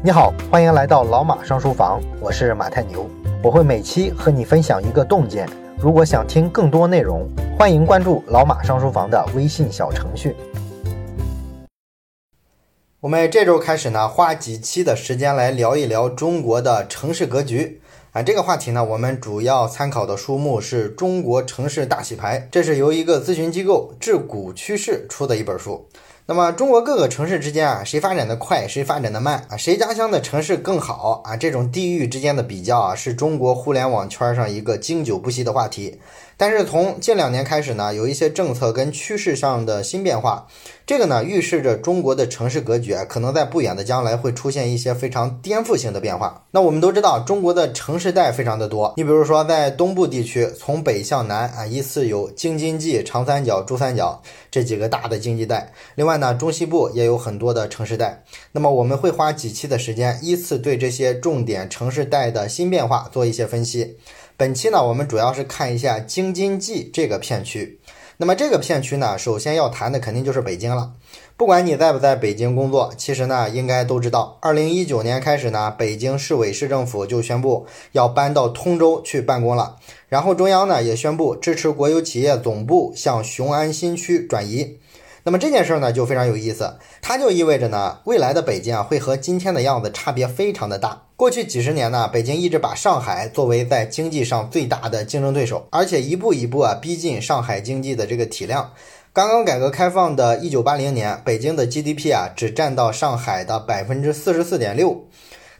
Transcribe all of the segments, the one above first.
你好，欢迎来到老马上书房，我是马太牛，我会每期和你分享一个洞见。如果想听更多内容，欢迎关注老马上书房的微信小程序。我们这周开始呢，花几期的时间来聊一聊中国的城市格局啊。这个话题呢，我们主要参考的书目是《中国城市大洗牌》，这是由一个咨询机构智谷趋势出的一本书。那么中国各个城市之间啊，谁发展的快，谁发展的慢啊？谁家乡的城市更好啊？这种地域之间的比较啊，是中国互联网圈上一个经久不息的话题。但是从近两年开始呢，有一些政策跟趋势上的新变化，这个呢预示着中国的城市格局啊，可能在不远的将来会出现一些非常颠覆性的变化。那我们都知道，中国的城市带非常的多，你比如说在东部地区，从北向南啊，依次有京津冀、长三角、珠三角这几个大的经济带。另外呢，中西部也有很多的城市带。那么我们会花几期的时间，依次对这些重点城市带的新变化做一些分析。本期呢，我们主要是看一下京津冀这个片区。那么这个片区呢，首先要谈的肯定就是北京了。不管你在不在北京工作，其实呢，应该都知道，二零一九年开始呢，北京市委市政府就宣布要搬到通州去办公了。然后中央呢也宣布支持国有企业总部向雄安新区转移。那么这件事儿呢就非常有意思，它就意味着呢，未来的北京啊会和今天的样子差别非常的大。过去几十年呢，北京一直把上海作为在经济上最大的竞争对手，而且一步一步啊逼近上海经济的这个体量。刚刚改革开放的一九八零年，北京的 GDP 啊只占到上海的百分之四十四点六。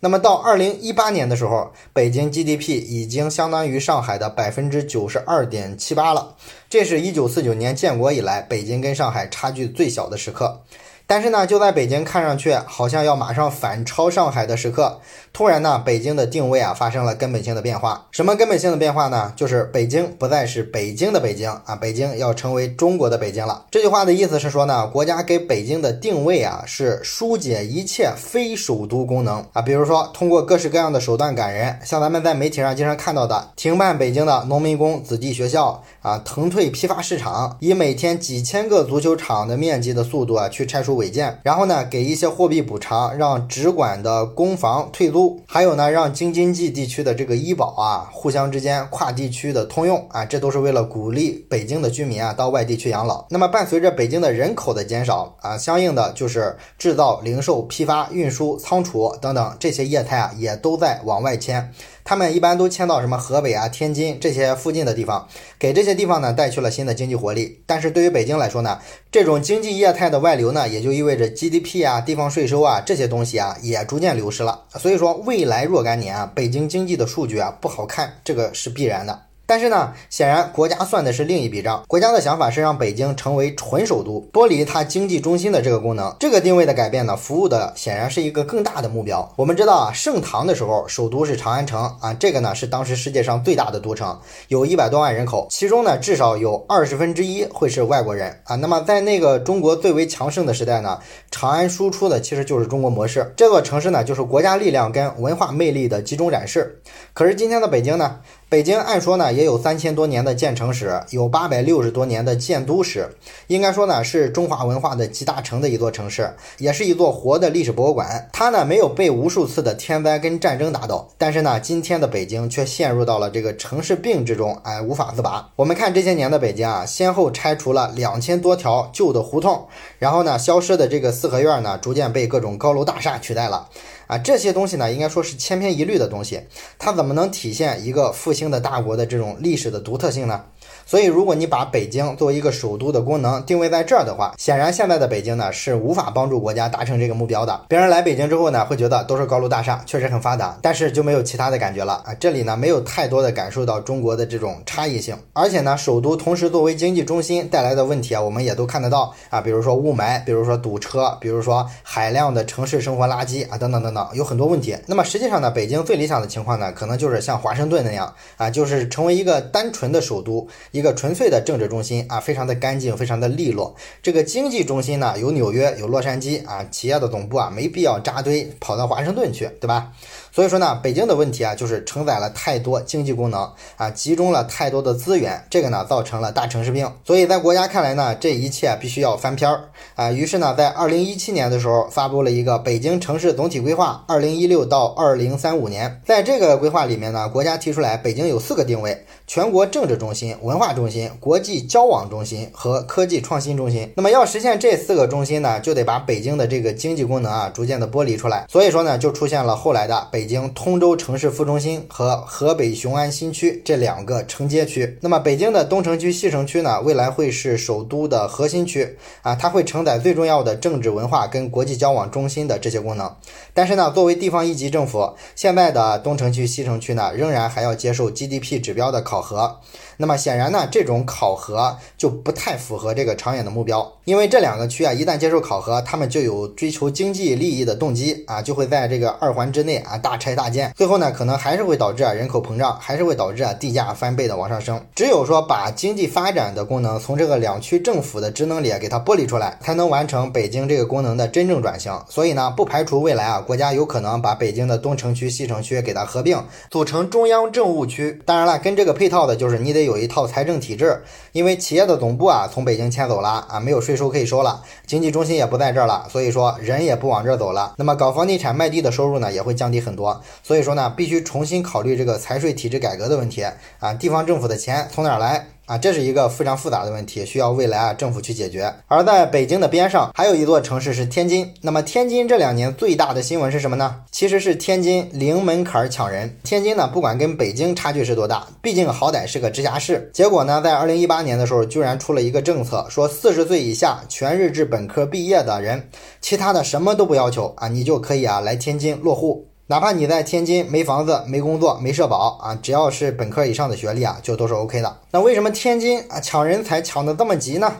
那么到二零一八年的时候，北京 GDP 已经相当于上海的百分之九十二点七八了。这是一九四九年建国以来，北京跟上海差距最小的时刻。但是呢，就在北京看上去好像要马上反超上海的时刻，突然呢，北京的定位啊发生了根本性的变化。什么根本性的变化呢？就是北京不再是北京的北京啊，北京要成为中国的北京了。这句话的意思是说呢，国家给北京的定位啊是疏解一切非首都功能啊，比如说通过各式各样的手段赶人，像咱们在媒体上经常看到的，停办北京的农民工子弟学校啊，腾退批发市场，以每天几千个足球场的面积的速度啊去拆除。违建，然后呢，给一些货币补偿，让直管的公房退租，还有呢，让京津冀地区的这个医保啊，互相之间跨地区的通用啊，这都是为了鼓励北京的居民啊到外地去养老。那么伴随着北京的人口的减少啊，相应的就是制造、零售、批发、运输、仓储等等这些业态啊，也都在往外迁。他们一般都迁到什么河北啊、天津这些附近的地方，给这些地方呢带去了新的经济活力。但是对于北京来说呢，这种经济业态的外流呢，也就意味着 GDP 啊、地方税收啊这些东西啊也逐渐流失了。所以说，未来若干年啊，北京经济的数据啊不好看，这个是必然的。但是呢，显然国家算的是另一笔账。国家的想法是让北京成为纯首都，剥离它经济中心的这个功能。这个定位的改变呢，服务的显然是一个更大的目标。我们知道啊，盛唐的时候，首都是长安城啊，这个呢是当时世界上最大的都城，有一百多万人口，其中呢至少有二十分之一会是外国人啊。那么在那个中国最为强盛的时代呢，长安输出的其实就是中国模式。这座城市呢，就是国家力量跟文化魅力的集中展示。可是今天的北京呢？北京按说呢也有三千多年的建城史，有八百六十多年的建都史，应该说呢是中华文化的集大成的一座城市，也是一座活的历史博物馆。它呢没有被无数次的天灾跟战争打倒，但是呢今天的北京却陷入到了这个城市病之中，哎无法自拔。我们看这些年的北京啊，先后拆除了两千多条旧的胡同，然后呢消失的这个四合院呢逐渐被各种高楼大厦取代了。啊，这些东西呢，应该说是千篇一律的东西，它怎么能体现一个复兴的大国的这种历史的独特性呢？所以，如果你把北京作为一个首都的功能定位在这儿的话，显然现在的北京呢是无法帮助国家达成这个目标的。别人来北京之后呢，会觉得都是高楼大厦，确实很发达，但是就没有其他的感觉了啊。这里呢没有太多的感受到中国的这种差异性，而且呢，首都同时作为经济中心带来的问题啊，我们也都看得到啊，比如说雾霾，比如说堵车，比如说海量的城市生活垃圾啊，等等等等，有很多问题。那么实际上呢，北京最理想的情况呢，可能就是像华盛顿那样啊，就是成为一个单纯的首都。一个纯粹的政治中心啊，非常的干净，非常的利落。这个经济中心呢，有纽约，有洛杉矶啊，企业的总部啊，没必要扎堆跑到华盛顿去，对吧？所以说呢，北京的问题啊，就是承载了太多经济功能啊，集中了太多的资源，这个呢，造成了大城市病。所以在国家看来呢，这一切必须要翻篇儿啊。于是呢，在二零一七年的时候，发布了一个北京城市总体规划，二零一六到二零三五年。在这个规划里面呢，国家提出来，北京有四个定位：全国政治中心、文化中心、国际交往中心和科技创新中心。那么要实现这四个中心呢，就得把北京的这个经济功能啊，逐渐的剥离出来。所以说呢，就出现了后来的。北京通州城市副中心和河北雄安新区这两个承接区，那么北京的东城区、西城区呢，未来会是首都的核心区啊，它会承载最重要的政治文化跟国际交往中心的这些功能。但是呢，作为地方一级政府，现在的东城区、西城区呢，仍然还要接受 GDP 指标的考核。那么显然呢，这种考核就不太符合这个长远的目标，因为这两个区啊，一旦接受考核，他们就有追求经济利益的动机啊，就会在这个二环之内啊大拆大建，最后呢，可能还是会导致啊人口膨胀，还是会导致啊地价翻倍的往上升。只有说把经济发展的功能从这个两区政府的职能里给它剥离出来，才能完成北京这个功能的真正转型。所以呢，不排除未来啊国家有可能把北京的东城区、西城区给它合并，组成中央政务区。当然了，跟这个配套的就是你得。有一套财政体制，因为企业的总部啊从北京迁走了啊，没有税收可以收了，经济中心也不在这儿了，所以说人也不往这儿走了。那么搞房地产卖地的收入呢也会降低很多，所以说呢必须重新考虑这个财税体制改革的问题啊，地方政府的钱从哪儿来？啊，这是一个非常复杂的问题，需要未来啊政府去解决。而在北京的边上，还有一座城市是天津。那么天津这两年最大的新闻是什么呢？其实是天津零门槛抢人。天津呢，不管跟北京差距是多大，毕竟好歹是个直辖市。结果呢，在二零一八年的时候，居然出了一个政策，说四十岁以下全日制本科毕业的人，其他的什么都不要求啊，你就可以啊来天津落户。哪怕你在天津没房子、没工作、没社保啊，只要是本科以上的学历啊，就都是 OK 的。那为什么天津啊抢人才抢的这么急呢？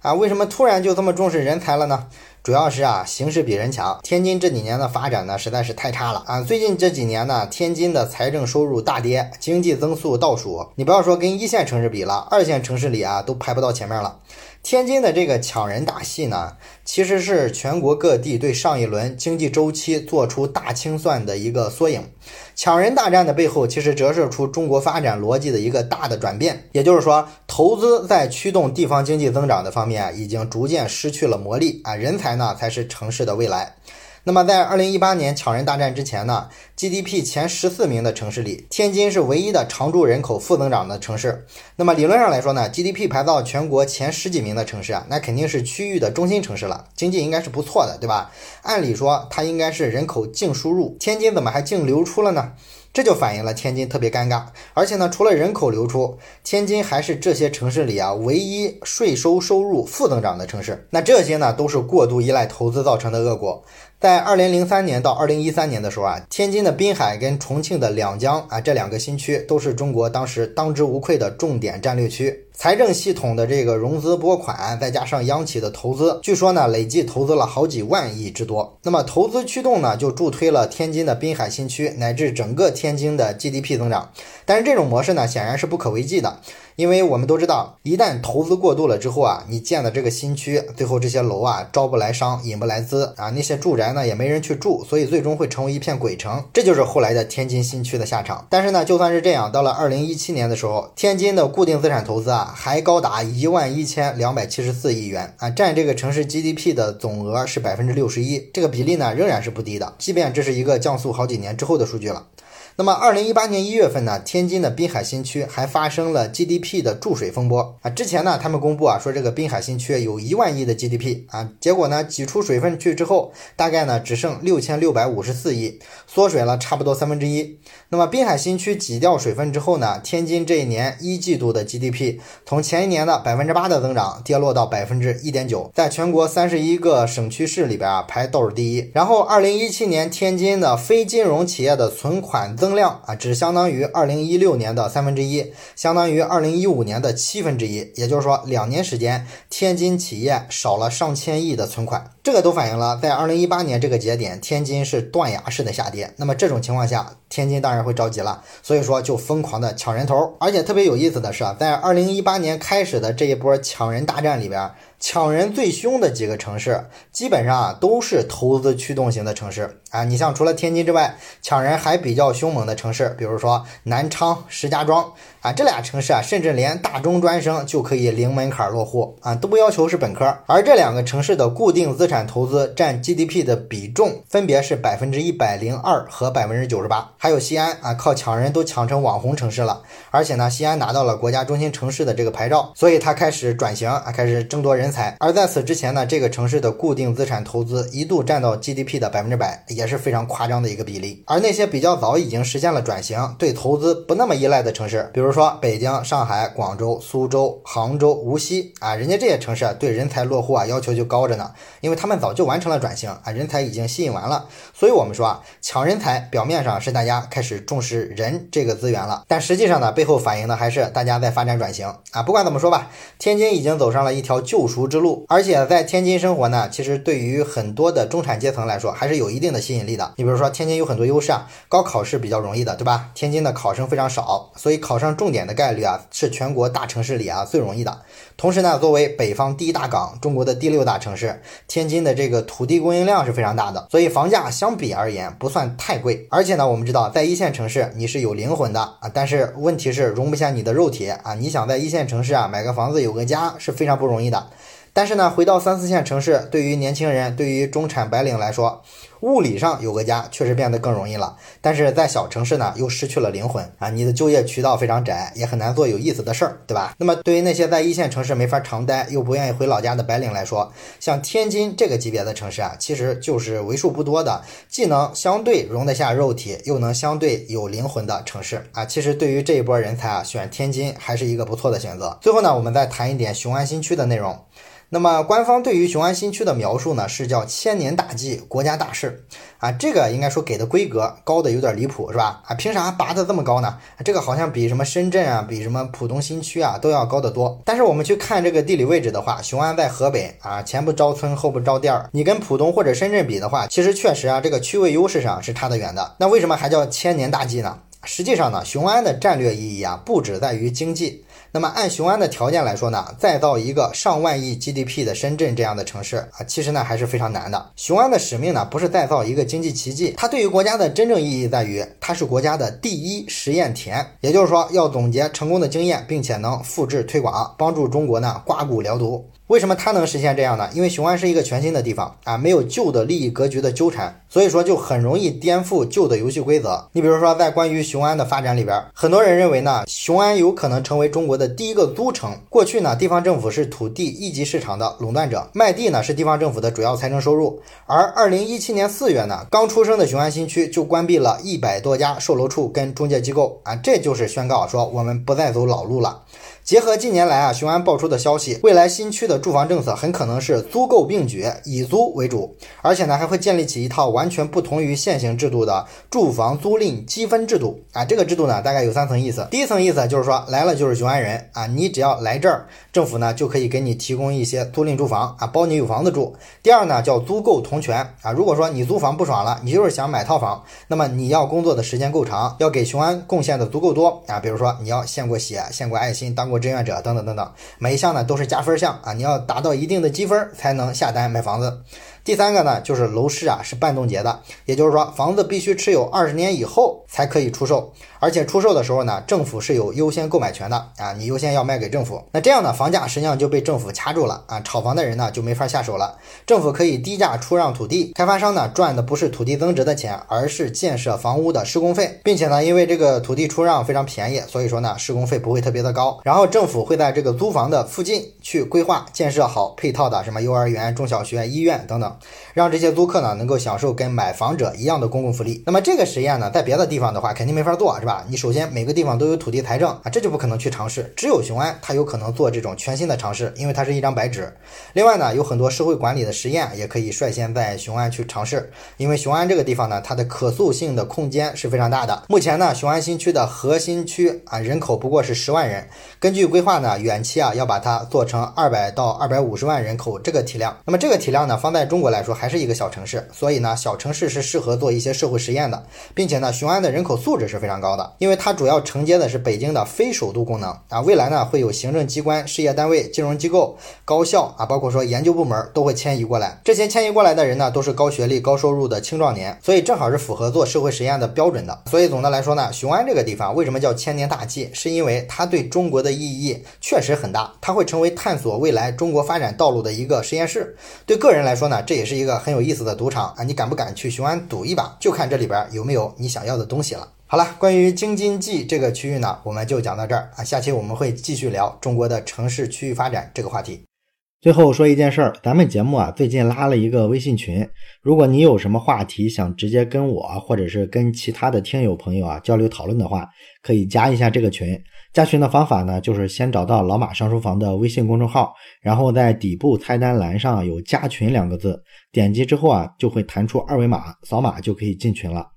啊，为什么突然就这么重视人才了呢？主要是啊，形势比人强。天津这几年的发展呢，实在是太差了啊。最近这几年呢，天津的财政收入大跌，经济增速倒数。你不要说跟一线城市比了，二线城市里啊都排不到前面了。天津的这个抢人大戏呢，其实是全国各地对上一轮经济周期做出大清算的一个缩影。抢人大战的背后，其实折射出中国发展逻辑的一个大的转变。也就是说，投资在驱动地方经济增长的方面，已经逐渐失去了魔力啊！人才呢，才是城市的未来。那么，在二零一八年抢人大战之前呢，GDP 前十四名的城市里，天津是唯一的常住人口负增长的城市。那么理论上来说呢，GDP 排到全国前十几名的城市啊，那肯定是区域的中心城市了，经济应该是不错的，对吧？按理说它应该是人口净输入，天津怎么还净流出了呢？这就反映了天津特别尴尬，而且呢，除了人口流出，天津还是这些城市里啊唯一税收收入负增长的城市。那这些呢，都是过度依赖投资造成的恶果。在二零零三年到二零一三年的时候啊，天津的滨海跟重庆的两江啊这两个新区都是中国当时当之无愧的重点战略区。财政系统的这个融资拨款，再加上央企的投资，据说呢累计投资了好几万亿之多。那么投资驱动呢，就助推了天津的滨海新区乃至整个天津的 GDP 增长。但是这种模式呢，显然是不可为继的。因为我们都知道，一旦投资过度了之后啊，你建的这个新区，最后这些楼啊招不来商，引不来资啊，那些住宅呢也没人去住，所以最终会成为一片鬼城。这就是后来的天津新区的下场。但是呢，就算是这样，到了二零一七年的时候，天津的固定资产投资啊还高达一万一千两百七十四亿元啊，占这个城市 GDP 的总额是百分之六十一，这个比例呢仍然是不低的，即便这是一个降速好几年之后的数据了。那么，二零一八年一月份呢，天津的滨海新区还发生了 GDP 的注水风波啊。之前呢，他们公布啊，说这个滨海新区有一万亿的 GDP 啊，结果呢，挤出水分去之后，大概呢只剩六千六百五十四亿，缩水了差不多三分之一。那么滨海新区挤掉水分之后呢，天津这一年一季度的 GDP 从前一年的百分之八的增长跌落到百分之一点九，在全国三十一个省区市里边啊排倒数第一。然后二零一七年天津的非金融企业的存款增量啊，只相当于二零一六年的三分之一，相当于二零一五年的七分之一。也就是说，两年时间，天津企业少了上千亿的存款。这个都反映了在二零一八年这个节点，天津是断崖式的下跌。那么这种情况下，天津当然会着急了，所以说就疯狂的抢人头。而且特别有意思的是啊，在二零一八年开始的这一波抢人大战里边。抢人最凶的几个城市，基本上啊都是投资驱动型的城市啊。你像除了天津之外，抢人还比较凶猛的城市，比如说南昌、石家庄啊，这俩城市啊，甚至连大中专生就可以零门槛落户啊，都不要求是本科。而这两个城市的固定资产产投资占 GDP 的比重分别是百分之一百零二和百分之九十八。还有西安啊，靠抢人都抢成网红城市了，而且呢，西安拿到了国家中心城市的这个牌照，所以它开始转型啊，开始争夺人才。而在此之前呢，这个城市的固定资产投资一度占到 GDP 的百分之百，也是非常夸张的一个比例。而那些比较早已经实现了转型，对投资不那么依赖的城市，比如说北京、上海、广州、苏州、杭州、无锡啊，人家这些城市啊，对人才落户啊要求就高着呢，因为他们早就完成了转型啊，人才已经吸引完了。所以我们说啊，抢人才表面上是大家开始重视人这个资源了，但实际上呢，背后反映的还是大家在发展转型啊。不管怎么说吧，天津已经走上了一条救赎。之路，而且在天津生活呢，其实对于很多的中产阶层来说，还是有一定的吸引力的。你比如说，天津有很多优势啊，高考是比较容易的，对吧？天津的考生非常少，所以考上重点的概率啊，是全国大城市里啊最容易的。同时呢，作为北方第一大港，中国的第六大城市，天津的这个土地供应量是非常大的，所以房价相比而言不算太贵。而且呢，我们知道在一线城市你是有灵魂的啊，但是问题是容不下你的肉体啊。你想在一线城市啊买个房子有个家是非常不容易的。但是呢，回到三四线城市，对于年轻人、对于中产白领来说，物理上有个家确实变得更容易了。但是在小城市呢，又失去了灵魂啊！你的就业渠道非常窄，也很难做有意思的事儿，对吧？那么对于那些在一线城市没法长待又不愿意回老家的白领来说，像天津这个级别的城市啊，其实就是为数不多的既能相对容得下肉体，又能相对有灵魂的城市啊。其实对于这一波人才啊，选天津还是一个不错的选择。最后呢，我们再谈一点雄安新区的内容。那么官方对于雄安新区的描述呢，是叫千年大计，国家大事啊，这个应该说给的规格高的有点离谱，是吧？啊，凭啥拔的这么高呢？这个好像比什么深圳啊，比什么浦东新区啊都要高得多。但是我们去看这个地理位置的话，雄安在河北啊，前不着村后不着店儿，你跟浦东或者深圳比的话，其实确实啊，这个区位优势上是差得远的。那为什么还叫千年大计呢？实际上呢，雄安的战略意义啊，不止在于经济。那么按雄安的条件来说呢，再造一个上万亿 GDP 的深圳这样的城市啊，其实呢还是非常难的。雄安的使命呢，不是再造一个经济奇迹，它对于国家的真正意义在于，它是国家的第一实验田，也就是说要总结成功的经验，并且能复制推广，帮助中国呢刮骨疗毒。为什么它能实现这样呢？因为雄安是一个全新的地方啊，没有旧的利益格局的纠缠，所以说就很容易颠覆旧的游戏规则。你比如说，在关于雄安的发展里边，很多人认为呢，雄安有可能成为中国的第一个租城。过去呢，地方政府是土地一级市场的垄断者，卖地呢是地方政府的主要财政收入。而二零一七年四月呢，刚出生的雄安新区就关闭了一百多家售楼处跟中介机构啊，这就是宣告说我们不再走老路了。结合近年来啊，雄安爆出的消息，未来新区的住房政策很可能是租购并举，以租为主，而且呢，还会建立起一套完全不同于现行制度的住房租赁积分制度啊。这个制度呢，大概有三层意思。第一层意思就是说，来了就是雄安人啊，你只要来这儿，政府呢就可以给你提供一些租赁住房啊，包你有房子住。第二呢，叫租购同权啊，如果说你租房不爽了，你就是想买套房，那么你要工作的时间够长，要给雄安贡献的足够多啊，比如说你要献过血、献过爱心、当过。志愿者等等等等，每一项呢都是加分项啊，你要达到一定的积分才能下单买房子。第三个呢，就是楼市啊是半冻结的，也就是说房子必须持有二十年以后才可以出售，而且出售的时候呢，政府是有优先购买权的啊，你优先要卖给政府。那这样呢，房价实际上就被政府掐住了啊，炒房的人呢就没法下手了。政府可以低价出让土地，开发商呢赚的不是土地增值的钱，而是建设房屋的施工费，并且呢，因为这个土地出让非常便宜，所以说呢施工费不会特别的高。然后政府会在这个租房的附近去规划建设好配套的什么幼儿园、中小学、医院等等。让这些租客呢能够享受跟买房者一样的公共福利。那么这个实验呢，在别的地方的话肯定没法做，是吧？你首先每个地方都有土地财政啊，这就不可能去尝试。只有雄安它有可能做这种全新的尝试，因为它是一张白纸。另外呢，有很多社会管理的实验也可以率先在雄安去尝试，因为雄安这个地方呢，它的可塑性的空间是非常大的。目前呢，雄安新区的核心区啊，人口不过是十万人，根据规划呢，远期啊要把它做成二百到二百五十万人口这个体量。那么这个体量呢，放在中国。国来说还是一个小城市，所以呢，小城市是适合做一些社会实验的，并且呢，雄安的人口素质是非常高的，因为它主要承接的是北京的非首都功能啊。未来呢，会有行政机关、事业单位、金融机构、高校啊，包括说研究部门都会迁移过来。这些迁移过来的人呢，都是高学历、高收入的青壮年，所以正好是符合做社会实验的标准的。所以总的来说呢，雄安这个地方为什么叫千年大计？是因为它对中国的意义确实很大，它会成为探索未来中国发展道路的一个实验室。对个人来说呢，这这也是一个很有意思的赌场啊！你敢不敢去雄安赌一把？就看这里边有没有你想要的东西了。好了，关于京津冀这个区域呢，我们就讲到这儿啊。下期我们会继续聊中国的城市区域发展这个话题。最后说一件事儿，咱们节目啊最近拉了一个微信群，如果你有什么话题想直接跟我或者是跟其他的听友朋友啊交流讨论的话，可以加一下这个群。加群的方法呢，就是先找到老马上书房的微信公众号，然后在底部菜单栏上有加群两个字，点击之后啊就会弹出二维码，扫码就可以进群了。